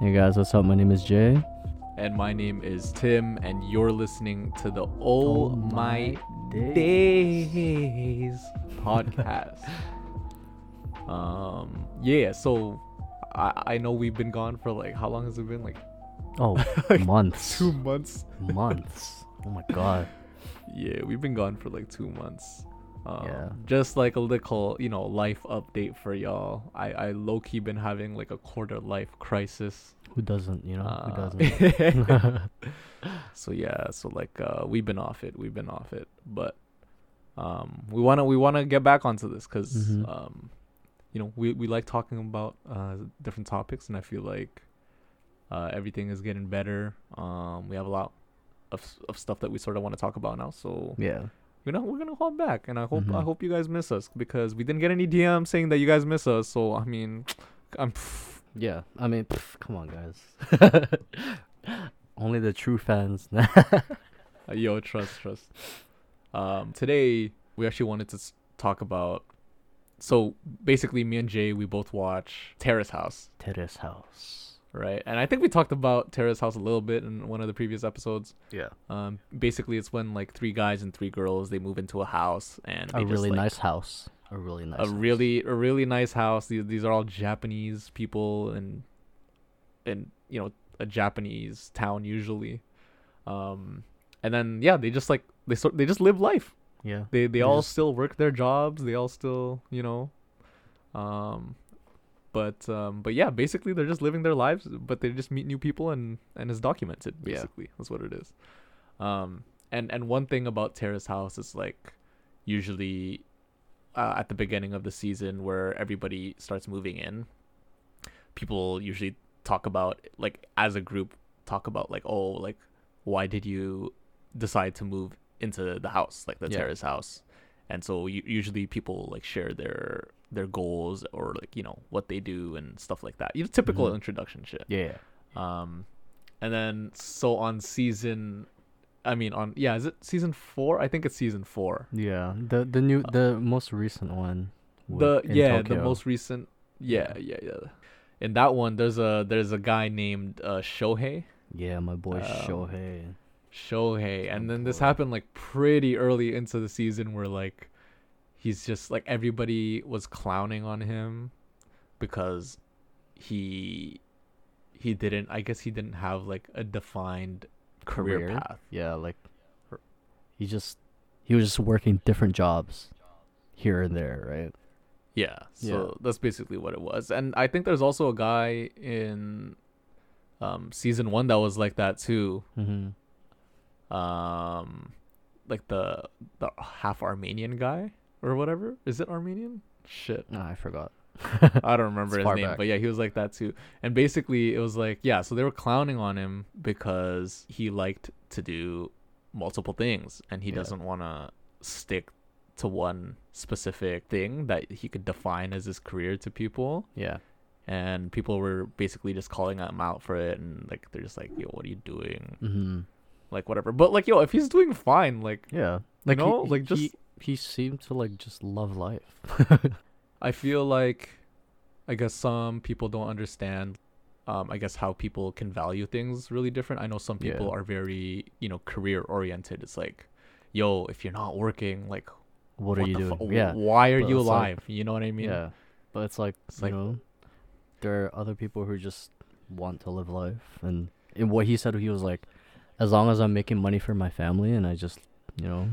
Hey guys, what's up? My name is Jay. And my name is Tim, and you're listening to the Oh, Oh My My Days podcast. um, yeah, so I, I know we've been gone for like, how long has it been? Like Oh, months. two months. months. Oh my god. Yeah, we've been gone for like two months. Um, Yeah. Just like a little, you know, life update for y'all. I, I low key been having like a quarter life crisis. Who doesn't, you know? Who Uh, doesn't? so yeah, so like uh, we've been off it. We've been off it, but um, we wanna we wanna get back onto this because Mhm. um, you know we we like talking about uh different topics, and I feel like uh everything is getting better. Um, we have a lot of of stuff that we sort of want to talk about now. So yeah. You know we're gonna hold back, and I hope I Mhm. hope you guys miss us because we didn't get any DM saying that you guys miss us. So I mean, I'm. Yeah. I mean, pff, come on, guys. Only the true fans. Uh, yo, trust, trust. Um, today we actually wanted to talk about. So basically, me and Jay, we both watch Terrace House, Terrace house. Right? And I think we talked about Terrace House a little bit in one of the previous episodes. Yeah. Um, basically, it's when like three guys and three girls they move into a house and A they just, really like, nice house. A really nice. a house. really a really nice house. These these are all Japanese people and and you know a Japanese town usually. Um, and then yeah, they just like they sort they just live life. Yeah. They they They all just- still work their jobs. They all still you know, um, but um, but yeah, basically they're just living their lives. But they just meet new people and and it's documented. Yeah. Basically, that's what it is. Um, and and one thing about Terrace House is like usually uh, at the beginning of the season where everybody starts moving in, people usually talk about like as a group talk about like oh like why did you decide to move into the house like the Yeah. terrace house and so usually people like share their their goals or like you know what they do and stuff like that you know typical Mhm. introduction shit Yeah. um and then so on season i mean on yeah is it season four i think it's season four Yeah. The the new the most recent one. the yeah the most recent yeah yeah yeah in that one there's a there's a guy named uh shohei Yeah, my boy um, Shohei. Shohei and then this happened like pretty early into the season where like he's just like everybody was clowning on him because he he didn't i guess he didn't have like a defined career, path Yeah, like he just he was just working different jobs here and there, right? Yeah. Yeah. So that's basically what it was. And I think there's also a guy in um season 1 that was like that too. Mm-hmm. Um like the the half Armenian guy or whatever. Is it Armenian? Shit. I forgot. I don't remember his name, back. but yeah, he was like that too. And basically it was like, yeah, so they were clowning on him because he liked to do multiple things and he Yeah. doesn't want to stick to one specific thing that he could define as his career to people Yeah. and people were basically just calling him out for it and like they're just like yo what are you doing Mm-hmm. Like whatever but like yo if he's doing fine like Yeah. Like know, he, like, just- he, he seemed to like just love life. i feel like i guess some people don't understand um i guess how people can value things really different i know some Yeah. people are very you know career oriented it's like yo if you're not working like what, are you doing? fu- yeah. why are but you it's like- alive you know what i mean yeah. But it's like It's you like- know, there are other people who just want to live life, and in what he said, he was like, as long as I'm making money for my family and I just you know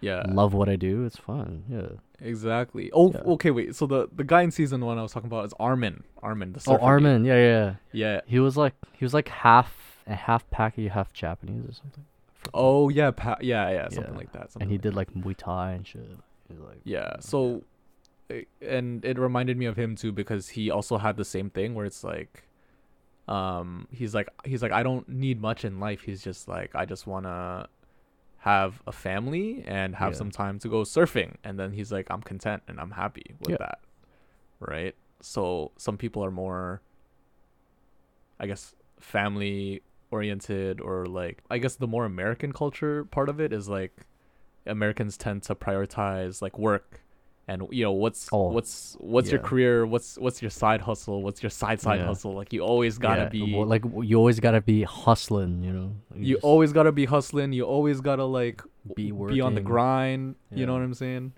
yeah love what I do, it's fun. Yeah. exactly oh Yeah. okay wait so the the guy in season one i was talking about is armin armin the Oh. Armin. Yeah, yeah. yeah He was like he was like half a half Paki, half Japanese or something. Oh yeah, pa- yeah, yeah, something Yeah. like that. Something and he like did like Muay Thai and shit. He was like yeah. So, eh, and it reminded me of him too because he also had the same thing where it's like, um, he's like he's like I don't need much in life. He's just like I just wanna have a family and have Yeah. some time to go surfing, and then he's like I'm content and I'm happy with Yeah. that, right? So some people are more, I guess, family oriented or like I guess the more American culture part of it is like Americans tend to prioritize like work and you know what's Oh, what's what's your career what's what's your side hustle what's your side side Yeah. hustle like you always gotta Yeah, be well, like you always gotta be hustling, you know. you just always gotta be hustling you always gotta like be be on the working. grind you know what i'm saying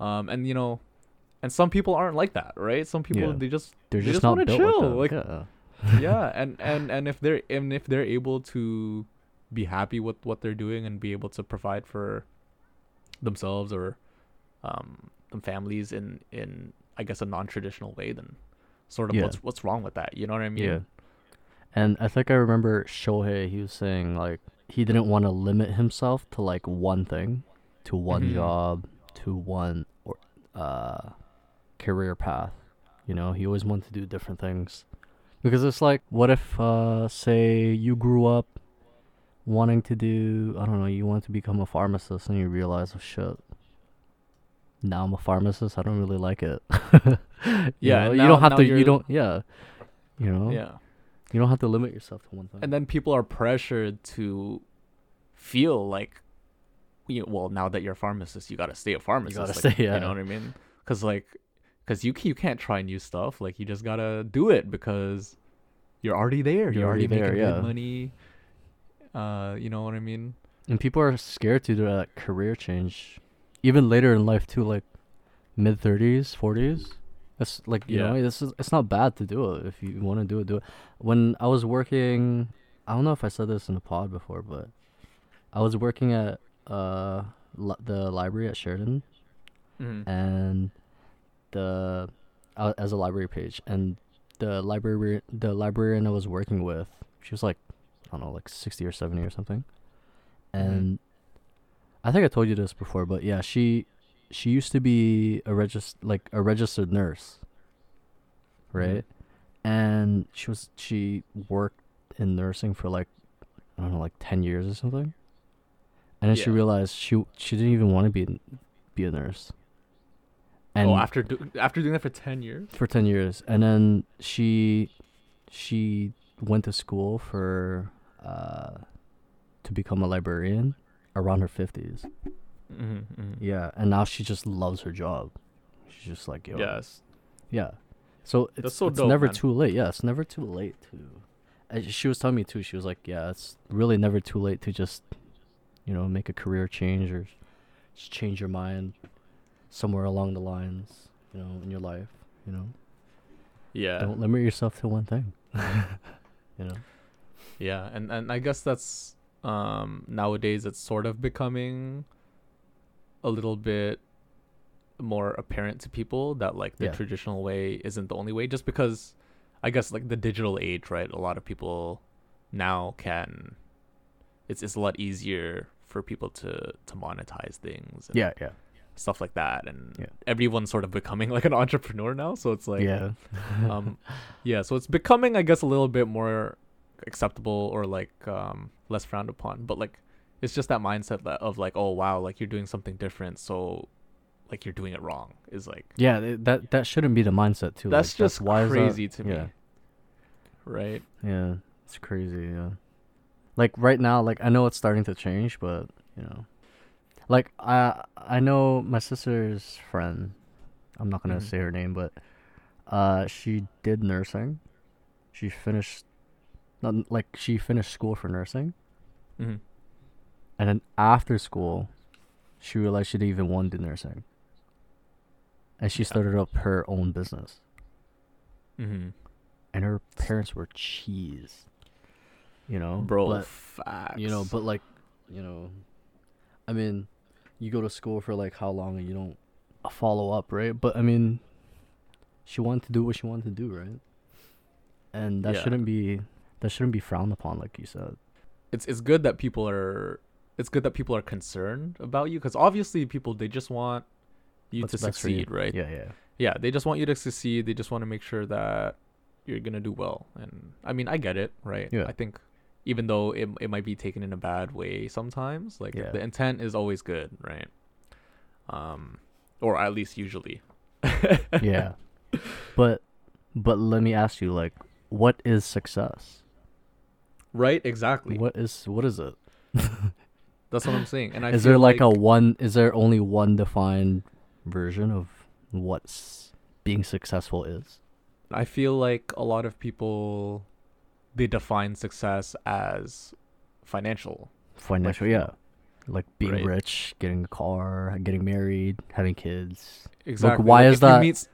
um and you know and some people aren't like that right some people Yeah. they just They're they just, just not wanna built chill, like like- yeah. yeah and and and if they're and if they're able to be happy with what they're doing and be able to provide for themselves or um families in in i guess a non-traditional way then sort of Yeah. what's what's wrong with that you know what i mean Yeah. And I think I remember Shohei, he was saying like he didn't want to limit himself to like one thing, to one Mhm. job, to one or uh career path. You know, he always wanted to do different things. Because it's like what if uh say you grew up wanting to do I don't know, you want to become a pharmacist and you realize oh shit. Now I'm a pharmacist, I don't really like it. You Yeah, know, you now- don't have to you you're- don't yeah. You know? yeah You don't have to limit yourself to one thing. and then people are pressured to feel like you know, well now that you're a pharmacist you got to stay a pharmacist gotta like, stay, you know what i mean because like because you, you can't try new stuff like you just gotta do it because you're already there you're, You're already, already there, making good yeah. money uh you know what i mean and people are scared to do that career change, even later in life too, like mid thirties, forties. That's like you Yeah. know, this is it's not bad to do it if you want to do it. Do it. When I was working, I don't know if I said this in the pod before, but I was working at uh li- the library at Sheridan, mm-hmm. and the uh, as a library page and the library the librarian I was working with she was like I don't know like 60 or 70 or something and I think I told you this before but yeah she she used to be a regist like a registered nurse right? And she was she worked in nursing for like I don't know like 10 years or something. And then she Yeah. realized she she didn't even want to be be a nurse. And oh after do- after doing that for 10 years? For 10 years. And then she she went to school for uh to become a librarian around her 50s mm-hmm, mm-hmm. yeah and now she just loves her job. She's just like yo. Yes. Yeah. So it's, That's so it's dope, never man. too late. Yeah it's never too late to and she was telling me too she was like yeah it's really never too late to just you know make a career change or just change your mind somewhere along the lines you know in your life you know? Yeah. Don't limit yourself to one thing. You know? Yeah, and and I guess that's um nowadays it's sort of becoming a little bit more apparent to people that like the Yeah. traditional way isn't the only way just because I guess like the digital age, right? A lot of people now can it's it's a lot easier for people to to monetize things and yeah yeah stuff like that and Yeah. everyone's sort of becoming like an entrepreneur now, so it's like yeah um yeah so it's becoming i guess a little bit more acceptable or like um less frowned upon. But like it's just that mindset that of like oh wow like you're doing something different so like you're doing it wrong is like yeah that that shouldn't be the mindset too. That's like, just why is that- crazy to me. Yeah right? Yeah it's crazy yeah. Like right now like i know it's starting to change but you know. Like i i know my sister's friend i'm not gonna Mhm. say her name but uh she did nursing. She finished not like she finished school for nursing. Mm-hmm. and then after school she realized she didn't even want to do nursing. And she started up her own business. Mm-hmm. and her parents were cheese you know? Bro but, facts. you know but like you know i mean you go to school for like how long and you don't follow up right? But i mean she wanted to do what she wanted to do right? And that Yeah. shouldn't be that shouldn't be frowned upon like you said it's it's good that people are it's good that people are concerned about you because obviously people they just want you What's to for you. succeed right yeah yeah yeah, they just want you to succeed. They just want to make sure that you're gonna do well. And I mean, I get it, right? Yeah. I think even though it it might be taken in a bad way sometimes, like Yeah. the intent is always good, right? Um, or at least usually. yeah but but let me ask you like what is success Right. Exactly. what is what is it That's what I'm saying. And I is there like, a one is there only one defined version of what's being successful is. I feel like a lot of people they define success as financial. Financial, yeah. Like being Right. rich, getting a car, getting married, having kids. Exactly. why Like, is if you that- meet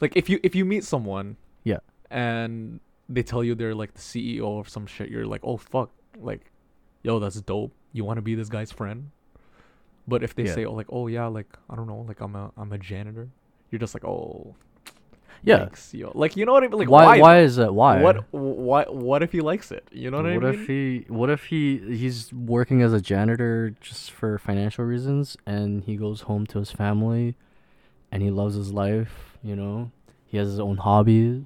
like if you if you meet someone, Yeah. and they tell you they're like the CEO of some shit, you're like, oh fuck, like, yo, that's dope. You want to be this guy's friend? But if they Yeah. say, oh, like, oh yeah, like I don't know, like I'm a I'm a janitor, you're just like, oh, Yeah. yikes, yo. like you know what I mean? Like why? why? Why is that? Why? What what what if he likes it? You know what, what I mean? What if he? What if he? He's working as a janitor just for financial reasons, and he goes home to his family, and he loves his life. You know, he has his own hobbies.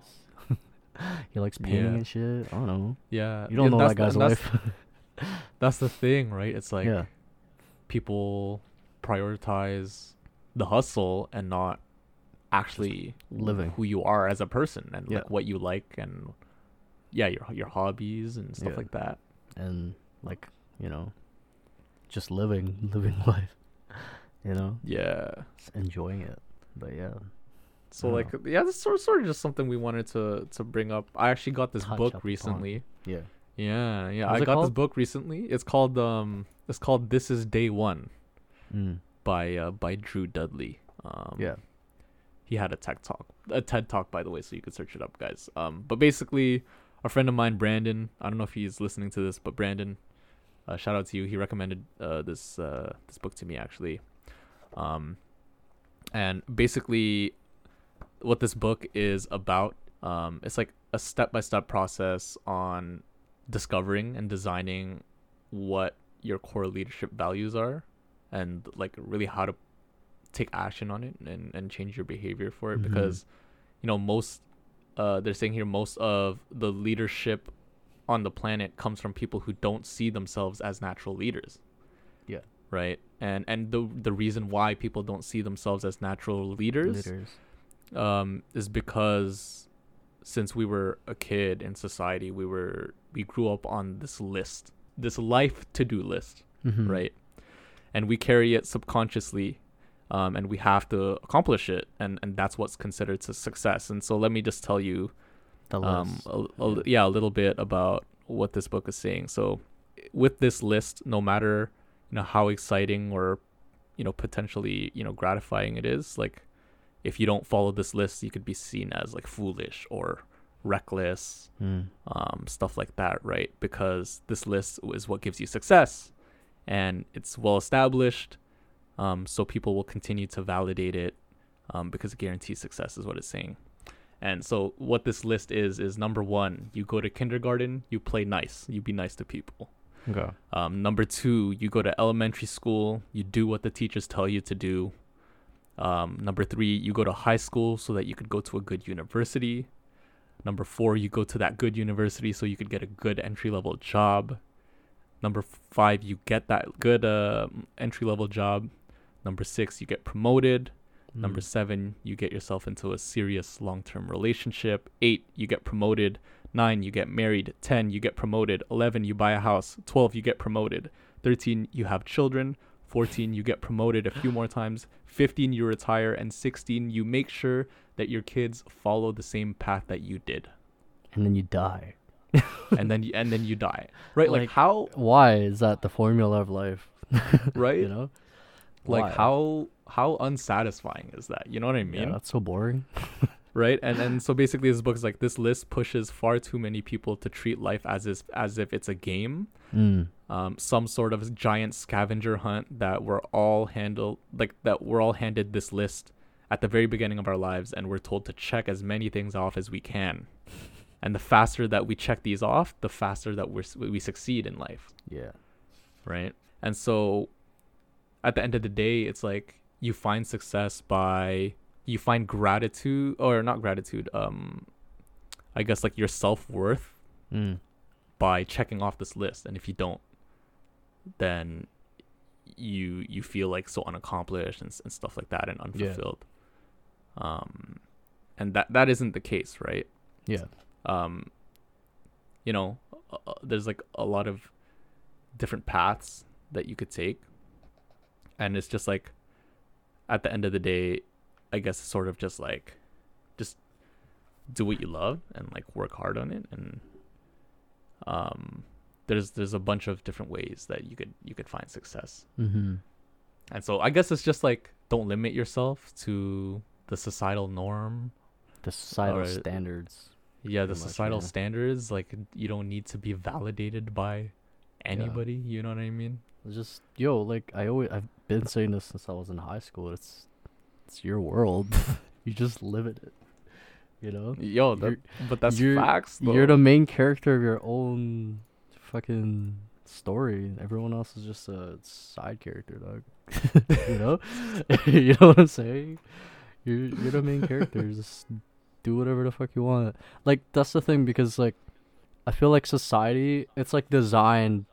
he likes painting Yeah. and shit. I don't know. yeah, You don't yeah, know that guy's the, and that's, life. That's the thing, right? It's like yeah. people prioritize the hustle and not actually living. who you are as a person and like what you like and yeah your your hobbies and stuff like that and like you know, just living, living life. You know, yeah enjoying it. But yeah, so Oh. like yeah this sort sort of just something we wanted to to bring up i actually got this Touch book upon. recently yeah. yeah yeah What's i got this book recently it's called um it's called this is day one Mm. by uh by drew dudley um Yeah. he had a tech talk a ted talk by the way so you could search it up guys um but basically a friend of mine brandon i don't know if he's listening to this but brandon uh, shout out to you he recommended uh this uh this book to me actually um and basically what this book is about um it's like a step-by-step process on discovering and designing what your core leadership values are and like really how to take action on it and, and change your behavior for it Mhm. because you know most uh they're saying here most of the leadership on the planet comes from people who don't see themselves as natural leaders Yeah. right and and the the reason why people don't see themselves as natural leaders Leaders. Um is because since we were a kid in society we were we grew up on this list this life to-do list Mhm. right? And we carry it subconsciously, um, and we have to accomplish it, and and that's what's considered a success. And so let me just tell you, The um, list. a, a- yeah, a little bit about what this book is saying. So, with this list, no matter you know how exciting or you know potentially you know gratifying it is, like if you don't follow this list, you could be seen as like foolish or reckless Mm. um, stuff like that, right? Because this list is what gives you success, and it's well established, um, so people will continue to validate it um, because it guarantees success, is what it's saying. And so, what this list is is number one, you go to kindergarten, you play nice, you be nice to people. Okay. Um, number two, you go to elementary school, you do what the teachers tell you to do. Um, number three, you go to high school so that you could go to a good university. Number four, you go to that good university so you could get a good entry level job. Number five, you get that good uh, entry level job. Number six, you get promoted. Number Mm. seven, you get yourself into a serious long term relationship. Eight, you get promoted. Nine, you get married. Ten, you get promoted. Eleven, you buy a house. Twelve, you get promoted. Thirteen, you have children. Fourteen, you get promoted a few more times. Fifteen, you retire. And sixteen, you make sure that your kids follow the same path that you did. And then you die. and then you, and then you die. Right? Like, Like, how Why is that the formula of life? right? You know. like Why? how how unsatisfying is that? You know what I mean? Yeah, that's so boring. right and and so basically this book is like this list pushes far too many people to treat life as is, as if it's a game Mm. um some sort of giant scavenger hunt that we're all handled like that we're all handed this list at the very beginning of our lives and we're told to check as many things off as we can and the faster that we check these off the faster that we're, we succeed in life Yeah. right? And so at the end of the day, it's like you find success by you find gratitude or not gratitude, um I guess like your self-worth Mm. by checking off this list. And if you don't, then you you feel like so unaccomplished and, and stuff like that and unfulfilled. Um and that that isn't the case, right? Yeah. um you know uh, uh, there's like a lot of different paths that you could take and it's just like at the end of the day I guess sort of just like just do what you love and like work hard on it and um there's there's a bunch of different ways that you could you could find success. Mm-hmm. And so I guess it's just like don't limit yourself to the societal norm. The societal Or- standards. Yeah, the much, societal yeah. standards like you don't need to be validated by anybody, you know what I mean? Just yo, like I always I've been saying this since I was in high school. It's it's your world. you just live in it. You know? Yo, that, but that's you're- facts though. You're the main character of your own fucking story. Everyone else is just a side character, dog. you know? you know what I'm saying? You're you're the main character. Just do whatever the fuck you want. Like that's the thing because like I feel like society it's like designed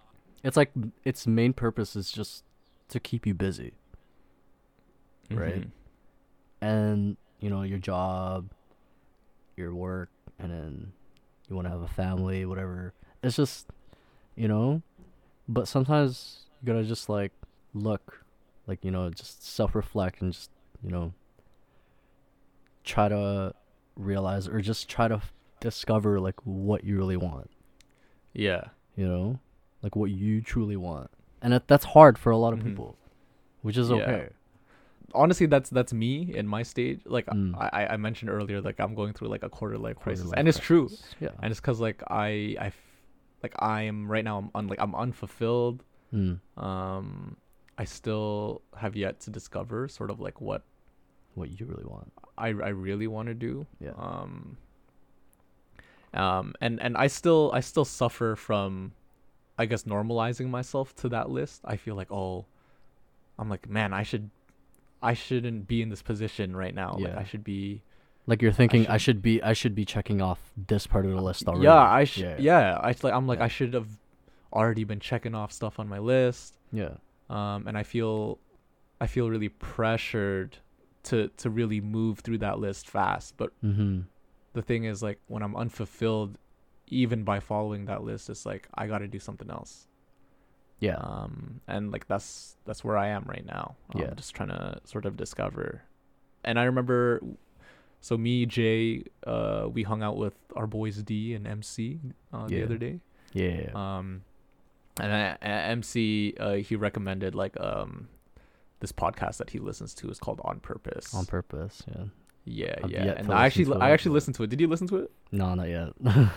it's like its main purpose is just to keep you busy. right? Mm-hmm. And you know your job your work and then you want to have a family whatever it's just you know but sometimes you gotta just like look like you know just self-reflect and just you know try to realize or just try to f- discover like what you really want Yeah. you know like what you truly want and that, that's hard for a lot of Mhm. people which is Yeah. Honestly that's that's me in my stage like Mm. I, I mentioned earlier like i'm going through like a quarter life crisis Quarter-life and it's true yeah and it's because like i i like i am right now i'm un, like i'm unfulfilled Mm. um i still have yet to discover sort of like what what you really want. i i really want to do Yeah. um um and and i still i still suffer from i guess normalizing myself to that list i feel like oh i'm like man i should i shouldn't be in this position right now like Yeah. i should be Like you're thinking I should, should- be I should be checking off this part of the list already. yeah i should Yeah. yeah, i like i'm like Yeah. i should have already been checking off stuff on my list Yeah. um and i feel i feel really pressured to to really move through that list fast but Mm-hmm. the thing is like when i'm unfulfilled even by following that list it's like i got to do something else Yeah. um and like that's that's where i am right now i'm Yeah. just trying to sort of discover and i remember so me jay uh we hung out with our boys d and mc uh, the other day yeah. um and I- mc uh he recommended like um this podcast that he listens to is called on purpose On purpose. Yeah. yeah I've yeah and i actually i actually listened to it did you listen to it No, not yet.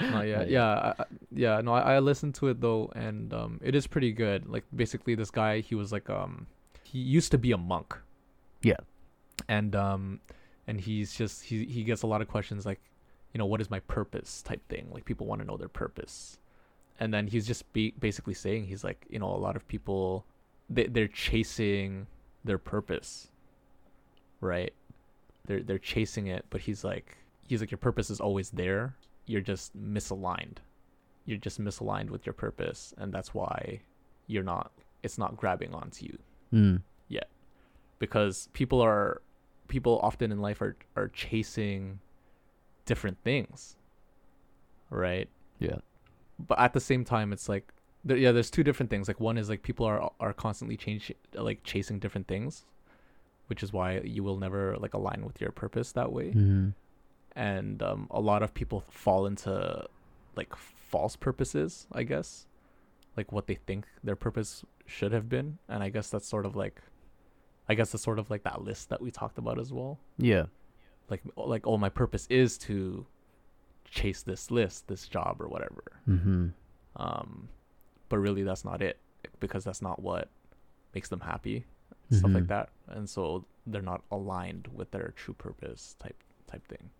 Not yet. Not Yeah, I- yeah. No, I, I listened to it though, and um, it is pretty good. Like basically, this guy, he was like um, he used to be a monk. Yeah. And um, and he's just he he gets a lot of questions like, you know, what is my purpose type thing. Like people want to know their purpose, and then he's just be- basically saying he's like, you know, a lot of people, they they're chasing their purpose, right? They're they're chasing it, but he's like he's like your purpose is always there you're just misaligned. You're just misaligned with your purpose, and that's why you're not. It's not grabbing onto you mm. because people are people often in life are are chasing different things, right? Yeah. But at the same time, it's like there, yeah, there's two different things. Like one is like people are are constantly change like chasing different things, which is why you will never like align with your purpose that way Mm-hmm. And um, a lot of people fall into like false purposes i guess like what they think their purpose should have been and i guess that's sort of like i guess that's sort of like that list that we talked about as well Yeah. like like oh my purpose is to chase this list this job or whatever Mm-hmm. um but really that's not it because that's not what makes them happy stuff like Mhm. that and so they're not aligned with their true purpose type type thing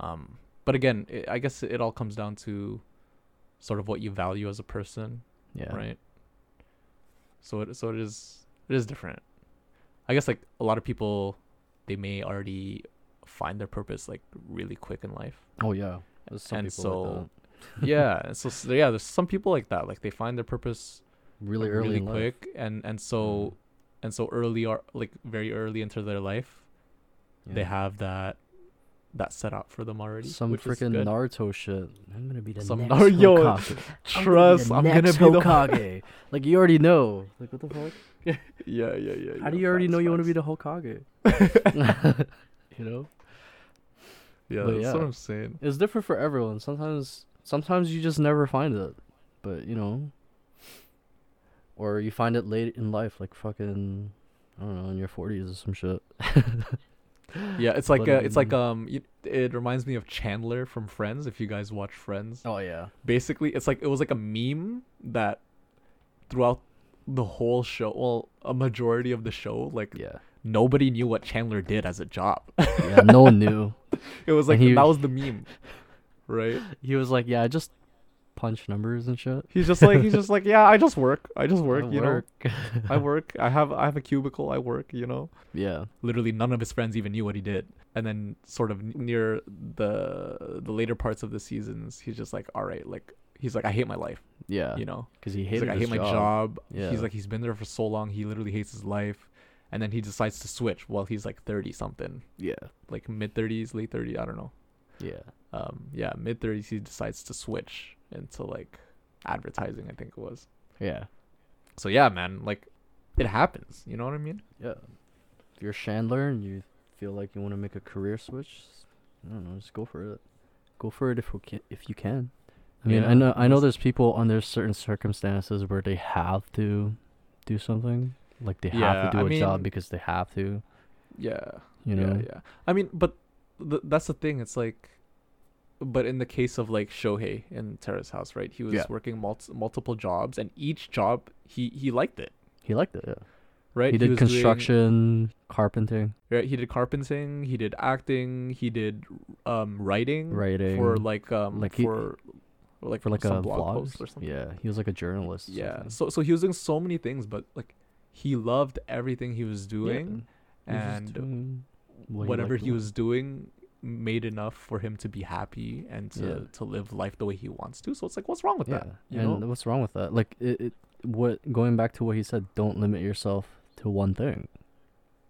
um but again it, i guess it all comes down to sort of what you value as a person Yeah. right? So it so it is it is different. I guess like a lot of people they may already find their purpose like really quick in life. Oh yeah. There's some And people so- like yeah and so, so yeah there's some people like that. Like they find their purpose really like, early really in life. quick and and so and so early or like very early into their life they have that that set up for them already some freaking. Naruto shit. I'm gonna be the Some next Nar- yo, Hokage. trust i'm gonna be the Hokage. like you already know. Like what the fuck? yeah, yeah, yeah. How do you already facts, know you want to be the Hokage? you know, Yeah, But that's yeah. what I'm saying. it's different for everyone. Sometimes, sometimes you just never find it, but you know, or you find it late in life, like fucking, I don't know, in your forties or some shit. Yeah, it's like But, uh, it's like um, you, it reminds me of Chandler from Friends. If you guys watch Friends, Oh yeah, basically it's like it was like a meme that throughout the whole show, well, a majority of the show, like yeah, nobody knew what Chandler did as a job. yeah. No one knew. it was like he- that was the meme, right? He was like, yeah, I just punch numbers and shit. He's just like he's just like yeah, I just work, I just I work, you work. know, I work, I have I have a cubicle, I work, you know. yeah, Literally none of his friends even knew what he did. And then sort of near the the later parts of the seasons, he's just like, all right, like he's like I hate my life, yeah. you know. Because he He's hated like I his hate my job. Yeah. He's like he's been there for so long, he literally hates his life. And then he decides to switch while he's like 30 something, Yeah, like mid 30s, late 30s, I don't know. yeah, Um yeah, mid 30s he decides to switch into like advertising, I think it was. yeah, So yeah, man, like it happens, you know what I mean? yeah. If you're Chandler and you feel like you want to make a career switch, I don't know, just go for it. Go for it if we can, if you can. I mean, Yeah, I know I know there's people under certain circumstances where they have to do something, like they Yeah, have to do I a job because they have to. Yeah. You know, Yeah, yeah. I mean, but th- that's the thing. It's like, but in the case of like Shohei in Terrace House, right? He was Yeah. working mul- multiple jobs, and each job he he liked it, he liked it. Yeah, right? he did was doing- construction, carpenting, right? He did carpenting. He did acting. He did um writing. writing, for like um like he- for like for like some a blog posts or something. Yeah, he was like a journalist. Yeah. So so he was doing so many things, but like he loved everything he was Yeah, doing, he was and doing what whatever liked he was doing made enough for him to be happy and to, Yeah. to live life the way he wants to. So it's like, what's wrong with yeah, that? You and know? what's wrong with that? Like it, it, what going back to what he said, don't limit yourself to one thing.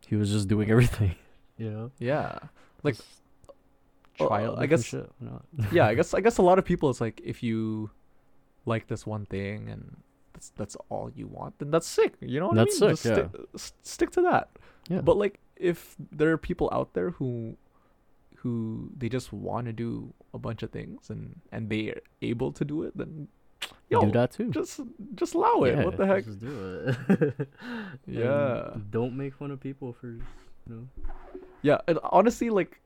He was just doing everything. You know, Yeah. Like, Just well, try out. I guess- shit. why yeah, I guess I guess a lot of people it's like if you like this one thing and that's that's all you want, then that's sick. You know what That's I mean? sick, Just stick, s- stick to that. yeah, But like if there are people out there who who they just want to do a bunch of things and and they're able to do it, then yo, do that too. just just allow it. what the heck? Just do it. And Yeah. Don't make fun of people for, you know. Yeah, and honestly, like,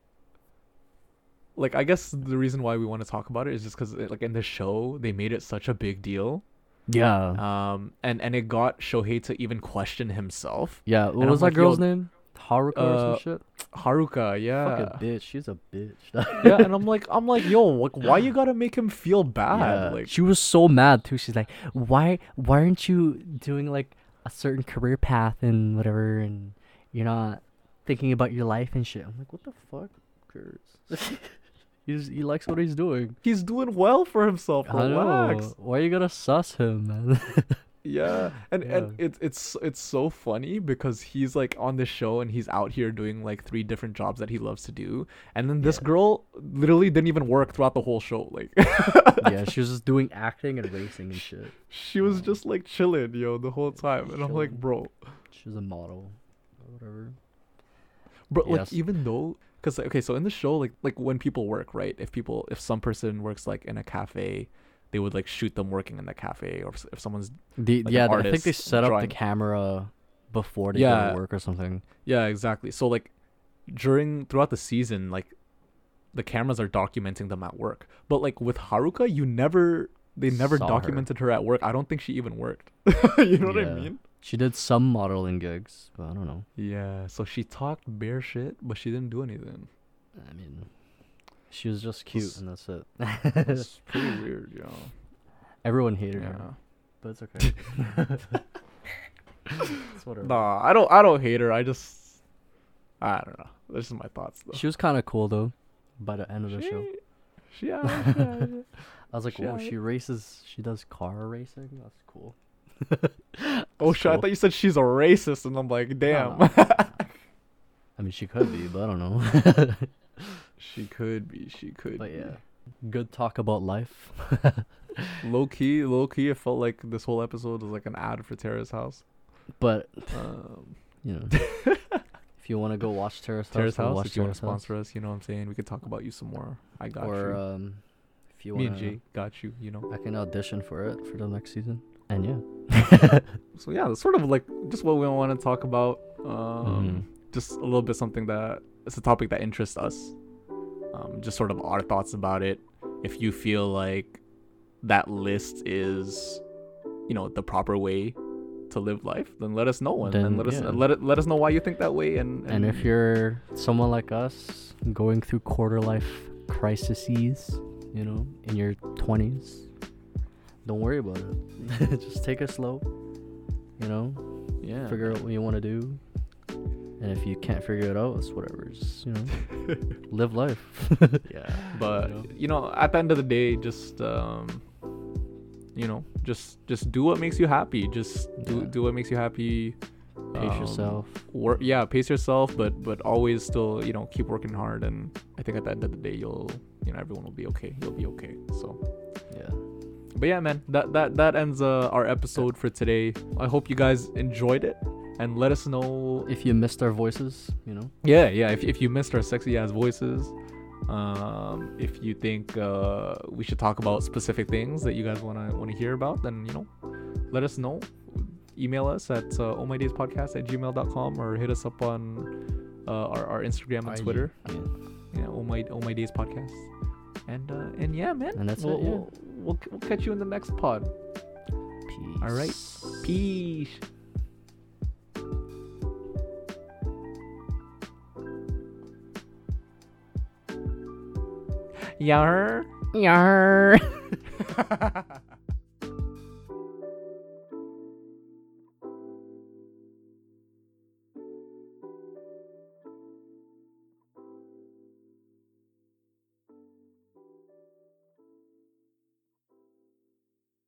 like I guess the reason why we want to talk about it is just because like in the show they made it such a big deal, Yeah. um, and and it got Shohei to even question himself. yeah. What and was that like, girl's name? Haruka or some uh, shit. Haruka, yeah, Fucking bitch. She's a bitch. yeah, and I'm like, I'm like, yo, like, why you gotta make him feel bad? Yeah, Like, she was so mad too. She's like, "Why, why aren't you doing like a certain career path and whatever, and you're not thinking about your life and shit?" I'm like, "What the fuck, Kurtz? he's he likes what he's doing. he's doing well for himself. I know. Why you gotta suss him, man? Yeah, and and it's it's it's so funny because he's like on the show and he's out here doing like three different jobs that he loves to do, and then this Yeah. girl literally didn't even work throughout the whole show. Like yeah, she was just doing acting and racing and shit. she was just like chilling, yo, the whole time, and I'm like, Chilling. bro, She's a model, whatever. bro, like even though, cause okay, so in the show, like like when people work, right? If people, if some person works like in a cafe, they would like shoot them working in the cafe, or if if someone's The, Like yeah, I think they artist set up the camera before they go to work or something. Yeah, exactly. So like during throughout the season, like the cameras are documenting them at work. But like with Haruka, you never they never Saw documented her. at work. I don't think she even worked. you know what I mean? She did some modeling gigs, but I don't know. Yeah. So she talked bare shit, but she didn't do anything. I mean, she was just cute, It's- and that's it. It's pretty weird, yo. Everyone hated Yeah. her, but it's okay. it's. Nah, I don't I don't hate her. I just I don't know. This is my thoughts though. She was kind of cool though. By the end of the show, She, yeah. I was like, she she races. She does car racing. That's cool." Oh That's shit! I thought you said she's a racist, and I'm like, damn. no. I mean, she could be, but I don't know. She could be. She could. but be. yeah, good talk about life. Low key, low key, it felt like this whole episode was like an ad for Terrace House. But Um, you know, if you want to go watch Terrace House, Terrace House, watch if you want to Terrace sponsor us, you know what I'm saying. We could talk about you some more. I got or you. um, if you want, Me and Jay got you. You know. I can audition for it for the next season. And yeah, So yeah, that's sort of like just what we want to talk about. Um, Mhm. Just a little bit something that it's a topic that interests us. Um, just sort of our thoughts about it. If you feel like that list is, you know, the proper way to live life, then let us know and, Then, and let us yeah. let it let us know why you think that way. And and if you're someone like us going through quarter life crises, you know, in your twenties, don't worry about it. Just take it slow. You know, yeah, figure out what you want to do. And if you can't figure it out, it's whatever. Just you know, live life. yeah but know? you know at the end of the day just um you know just just do what makes you happy just do Yeah. do what makes you happy Pace um, yourself. work yeah pace yourself but but always still you know keep working hard and i think at the end of the day you'll you know everyone will be okay you'll be okay so Yeah. but yeah man that that that ends uh, our episode for today i hope you guys enjoyed it and let us know If you missed our voices, you know, yeah, yeah. If, if you missed our sexy ass voices, um, if you think uh, we should talk about specific things that you guys wanna wanna hear about, then you know, let us know. Email us at uh, my days podcast at gmail.com or hit us up on uh, our, our Instagram and Twitter. Yeah. Yeah, oh my oh my days podcast. And uh, and yeah, man. And that's we'll, it, yeah. We'll, we'll we'll catch you in the next pod. Peace. All right. Peace. 羊儿。羊儿。